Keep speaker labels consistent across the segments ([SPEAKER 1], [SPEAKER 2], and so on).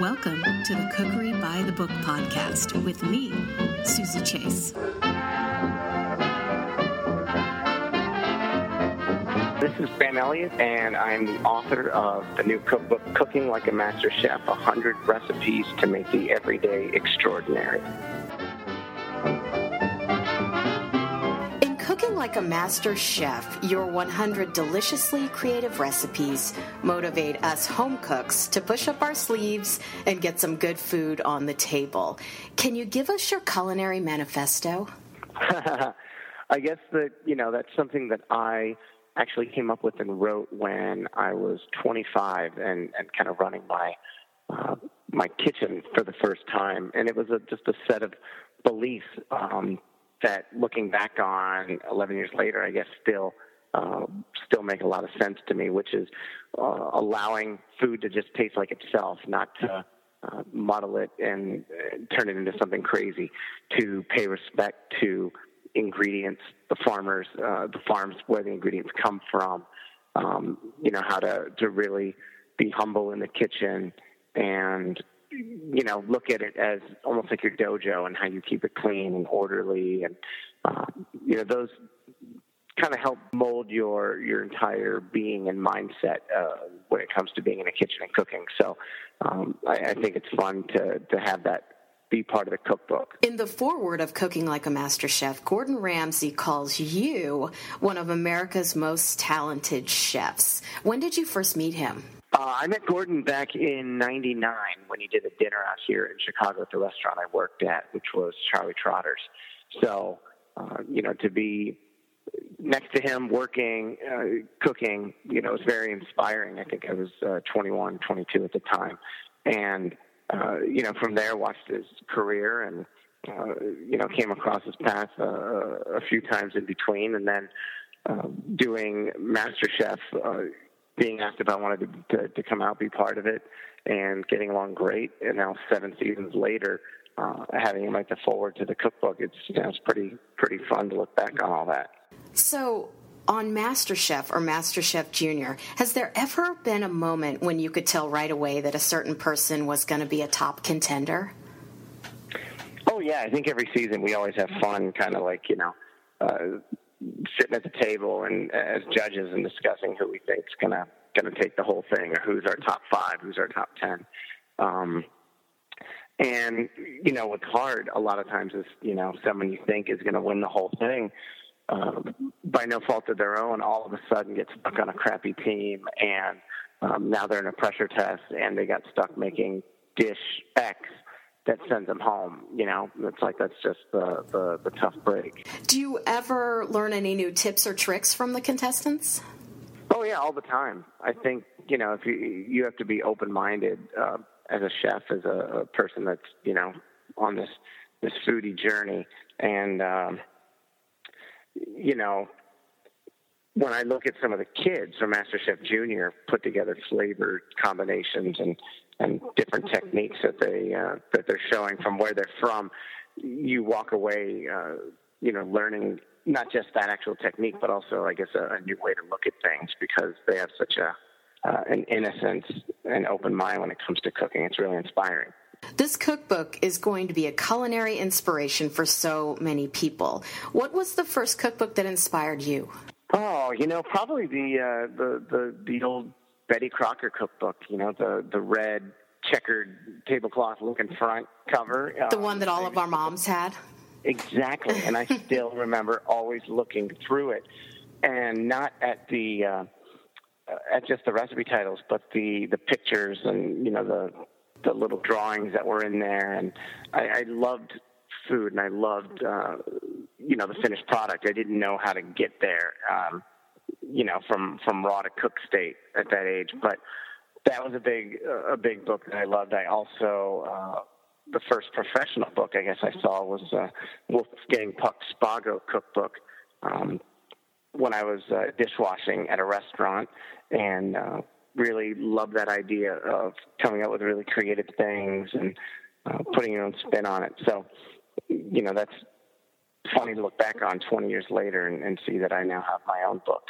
[SPEAKER 1] Welcome to the Cookery by the Book podcast with me, Suzy Chase.
[SPEAKER 2] This is Ben Elliot, and I'm the author of the new cookbook, Cooking Like a Master Chef 100 Recipes to Make the Everyday Extraordinary.
[SPEAKER 3] Like a Master Chef, your 100 deliciously creative recipes motivate us home cooks to push up our sleeves and get some good food on the table. Can you give us your culinary manifesto?
[SPEAKER 2] I guess that, you know, that's something that I actually came up with and wrote when I was 25 and, and kind of running my uh, my kitchen for the first time, and it was a, just a set of beliefs um, that, looking back on 11 years later, I guess still uh, still make a lot of sense to me, which is uh, allowing food to just taste like itself, not to uh, muddle it and uh, turn it into something crazy, to pay respect to ingredients, the farmers, uh, the farms where the ingredients come from, um, you know, how to, to really be humble in the kitchen and, you know, look at it as almost like your dojo and how you keep it clean and orderly. And, uh, you know, those kind of help mold your, your entire being and mindset uh, when it comes to being in a kitchen and cooking. So um, I, I think it's fun to, to have that be part of the cookbook.
[SPEAKER 3] In the foreword of Cooking Like a Master Chef, Gordon Ramsay calls you one of America's most talented chefs. When did you first meet him?
[SPEAKER 2] Uh, I met Gordon back in '99 when he did a dinner out here in Chicago at the restaurant I worked at, which was Charlie Trotter's. So, uh, you know, to be next to him working, uh, cooking, you know, it was very inspiring. I think I was uh, 21, 22 at the time. And uh, you know, from there, watched his career and, uh, you know, came across his path uh, a few times in between. And then uh, doing MasterChef, uh, being asked if I wanted to, to, to come out, be part of it, and getting along great. And now, seven seasons later, uh, having him write the foreword to the cookbook, it's, you know, it's pretty, pretty fun to look back on all that.
[SPEAKER 3] So, on MasterChef or MasterChef Junior, has there ever been a moment when you could tell right away that a certain person was going to be a top contender?
[SPEAKER 2] Oh yeah, I think every season we always have fun, kind of like you know, uh, sitting at the table and as judges and discussing who we think's gonna gonna take the whole thing, or who's our top five, who's our top ten. Um, and you know, what's hard a lot of times is you know someone you think is going to win the whole thing um, by no fault of their own, all of a sudden get stuck on a crappy team, and um, now they're in a pressure test, and they got stuck making dish X that sends them home. You know, it's like that's just the, the, the tough break.
[SPEAKER 3] Do you ever learn any new tips or tricks from the contestants?
[SPEAKER 2] Oh yeah, all the time. I think you know if you you have to be open minded uh, as a chef, as a, a person that's you know on this this foodie journey, and um, you know, when I look at some of the kids from MasterChef Junior put together flavor combinations and and different techniques that they uh, that they're showing from where they're from, you walk away, uh, you know, learning not just that actual technique, but also, I guess, a, a new way to look at things because they have such a uh, an innocence and open mind when it comes to cooking. It's really inspiring.
[SPEAKER 3] This cookbook is going to be a culinary inspiration for so many people. What was the first cookbook that inspired you?
[SPEAKER 2] Oh, you know, probably the uh, the, the the old Betty Crocker cookbook. You know, the the red checkered tablecloth looking front cover.
[SPEAKER 3] The um, one that all of our moms had.
[SPEAKER 2] Exactly, and I still remember always looking through it, and not at the uh, at just the recipe titles, but the the pictures and you know the the little drawings that were in there, and I, I loved food and I loved uh, you know the finished product. I didn't know how to get there, um, you know, from from raw to cook state at that age, but that was a big a big book that I loved. I also uh, the first professional book I guess I saw was uh, Wolfgang Puck's Spago cookbook. Um, when I was uh, dishwashing at a restaurant, and uh, really loved that idea of coming up with really creative things and uh, putting your own spin on it. So, you know, that's funny to look back on 20 years later and, and see that I now have my own book.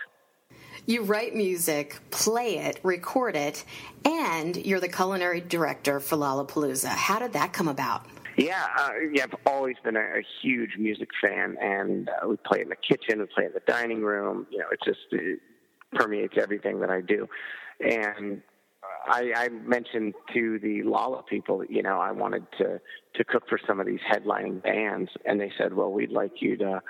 [SPEAKER 3] You write music, play it, record it, and you're the culinary director for Lollapalooza. How did that come about?
[SPEAKER 2] Yeah, uh, yeah, I've always been a, a huge music fan, and uh, we play in the kitchen, we play in the dining room. You know, it just it permeates everything that I do. And I, I mentioned to the Lolla people, you know, I wanted to to cook for some of these headlining bands, and they said, well, we'd like you to,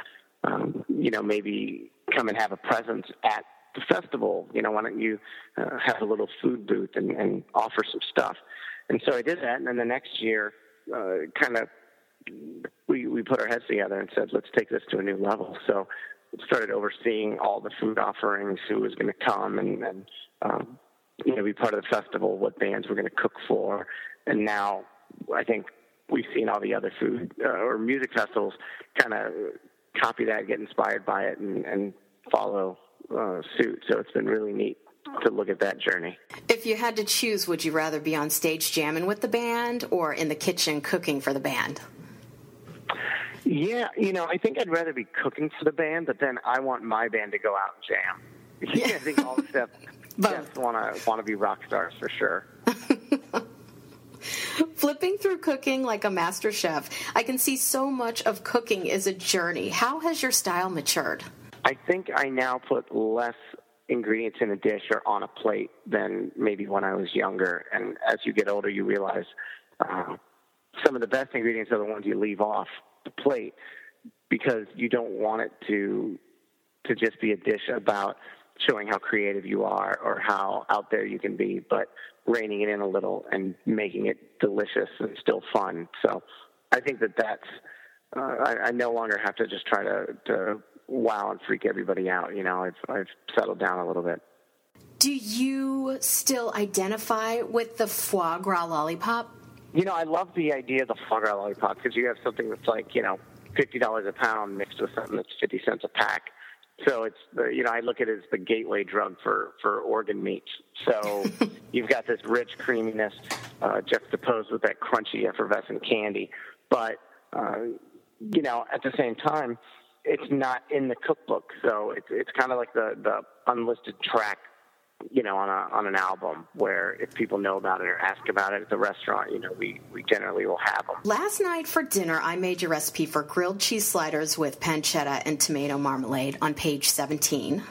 [SPEAKER 2] um, you know, maybe come and have a presence at the festival. You know, why don't you uh, have a little food booth and, and offer some stuff? And so I did that, and then the next year, uh, kind of, we we put our heads together and said, let's take this to a new level. So started overseeing all the food offerings, who was going to come, and, and um, you know, be part of the festival, what bands we're going to cook for, and now I think we've seen all the other food uh, or music festivals kind of copy that, get inspired by it, and, and follow uh, suit. So it's been really neat to look at that journey.
[SPEAKER 3] If you had to choose, would you rather be on stage jamming with the band or in the kitchen cooking for the band?
[SPEAKER 2] Yeah, you know, I think I'd rather be cooking for the band, but then I want my band to go out and jam. Yeah. I think all stuff just want to want to be rock stars for sure.
[SPEAKER 3] Flipping through cooking like a master chef, I can see so much of cooking is a journey. How has your style matured?
[SPEAKER 2] I think I now put less ingredients in a dish or on a plate than maybe when I was younger. And as you get older, you realize uh, some of the best ingredients are the ones you leave off the plate because you don't want it to to just be a dish about showing how creative you are or how out there you can be, but reining it in a little and making it delicious and still fun. So I think that that's, uh, I, I no longer have to just try to, to wow and freak everybody out. You know, I've, I've settled down a little bit.
[SPEAKER 3] Do you still identify with the foie gras lollipop?
[SPEAKER 2] You know, I love the idea of the foie gras lollipop because you have something that's like, you know, $50 a pound mixed with something that's 50 cents a pack so it's the, you know I look at it as the gateway drug for for organ meats. So you've got this rich creaminess uh, juxtaposed with that crunchy effervescent candy, but uh, you know at the same time it's not in the cookbook. So it's it's kind of like the the unlisted track you know, on a on an album where if people know about it or ask about it at the restaurant, you know, we we generally will have them.
[SPEAKER 3] Last night for dinner, I made your recipe for grilled cheese sliders with pancetta and tomato marmalade on page 17.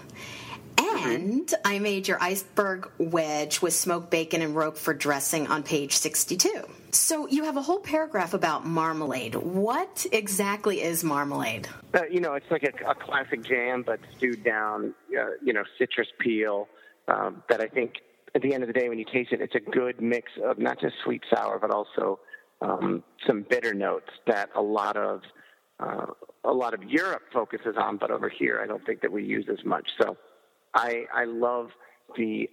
[SPEAKER 3] And I made your iceberg wedge with smoked bacon and roquefort dressing on page 62. So you have a whole paragraph about marmalade. What exactly is marmalade?
[SPEAKER 2] Uh, you know, it's like a, a classic jam, but stewed down, uh, you know, citrus peel, um, that I think at the end of the day, when you taste it, it's a good mix of not just sweet sour, but also um, some bitter notes that a lot of uh, a lot of Europe focuses on, but over here, I don't think that we use as much. So, I I love the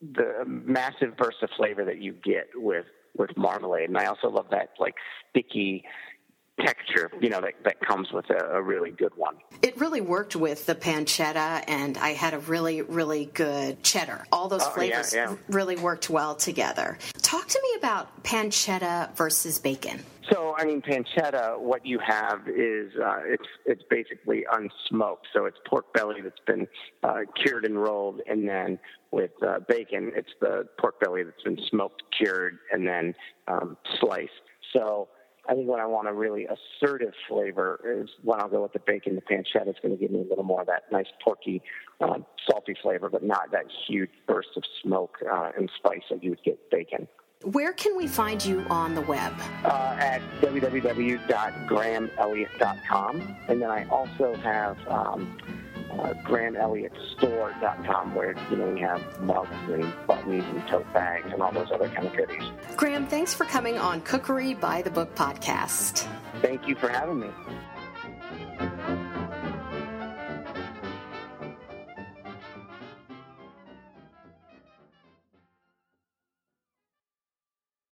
[SPEAKER 2] the massive burst of flavor that you get with with marmalade, and I also love that like sticky texture, you know, that, that comes with a, a, really good one.
[SPEAKER 3] It really worked with the pancetta, and I had a really, really good cheddar. All those oh, flavors yeah, yeah. really worked well together. Talk to me about pancetta versus bacon.
[SPEAKER 2] So, I mean, pancetta, what you have is uh, it's it's basically unsmoked. So it's pork belly that's been uh, cured and rolled, and then with uh, bacon, it's the pork belly that's been smoked, cured, and then um, sliced. So I think when I want a really assertive flavor is when I'll go with the bacon. The pancetta is going to give me a little more of that nice porky, uh, salty flavor, but not that huge burst of smoke uh, and spice that you would get bacon.
[SPEAKER 3] Where can we find you on the web?
[SPEAKER 2] Uh, at www.grahamelliot.com. And then I also have um, uh, GrahamElliotStore.com where you know we have mugs and buttons and tote bags and all those other kind of goodies.
[SPEAKER 3] Graham, thanks for coming on Cookery by the Book podcast.
[SPEAKER 2] Thank you for having me.